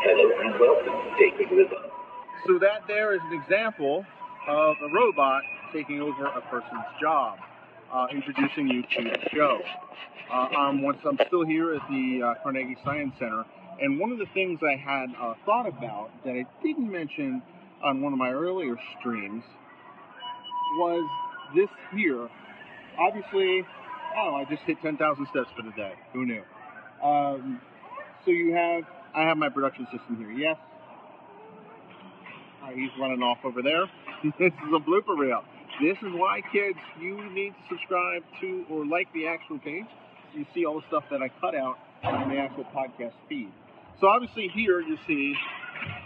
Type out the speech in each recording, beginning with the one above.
Hello and welcome, David River. So that there is an example of a robot taking over a person's job, uh, introducing you to the show. Uh, I'm, once, I'm still here at the uh, Carnegie Science Center, and one of the things I had uh, thought about that I didn't mention on one of my earlier streams was this here. Obviously, oh, I just hit 10,000 steps for the day. Who knew? Um, so you have, I have my production system here. Yes. Uh, he's running off over there. this is a blooper reel. This is why, kids, you need to subscribe to or like the actual page. You see all the stuff that I cut out on the actual podcast feed. So obviously here you see,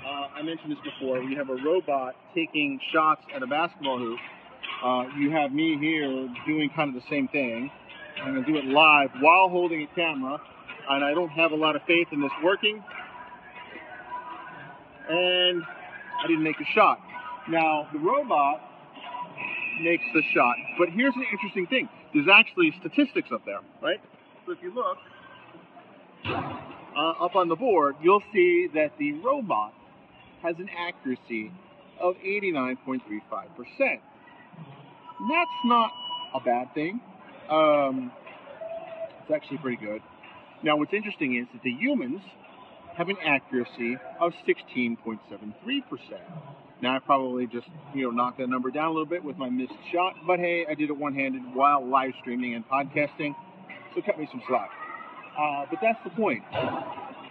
uh, I mentioned this before, we have a robot taking shots at a basketball hoop. Uh, you have me here doing kind of the same thing. I'm going to do it live while holding a camera, and I don't have a lot of faith in this working. And I didn't make a shot. Now, the robot makes the shot, but here's an interesting thing. There's actually statistics up there, right? So if you look uh, up on the board, you'll see that the robot has an accuracy of 89.35%. That's not a bad thing. Um, it's actually pretty good. Now, what's interesting is that the humans have an accuracy of 16.73%. Now, I probably just, you know, knocked that number down a little bit with my missed shot, but hey, I did it one-handed while live streaming and podcasting, so cut me some slack. Uh, but that's the point.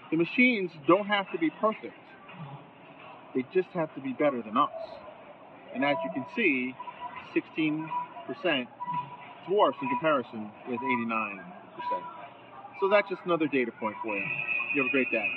The machines don't have to be perfect. They just have to be better than us. And as you can see, 16% dwarfs in comparison with 89%. So that's just another data point for you. You have a great day.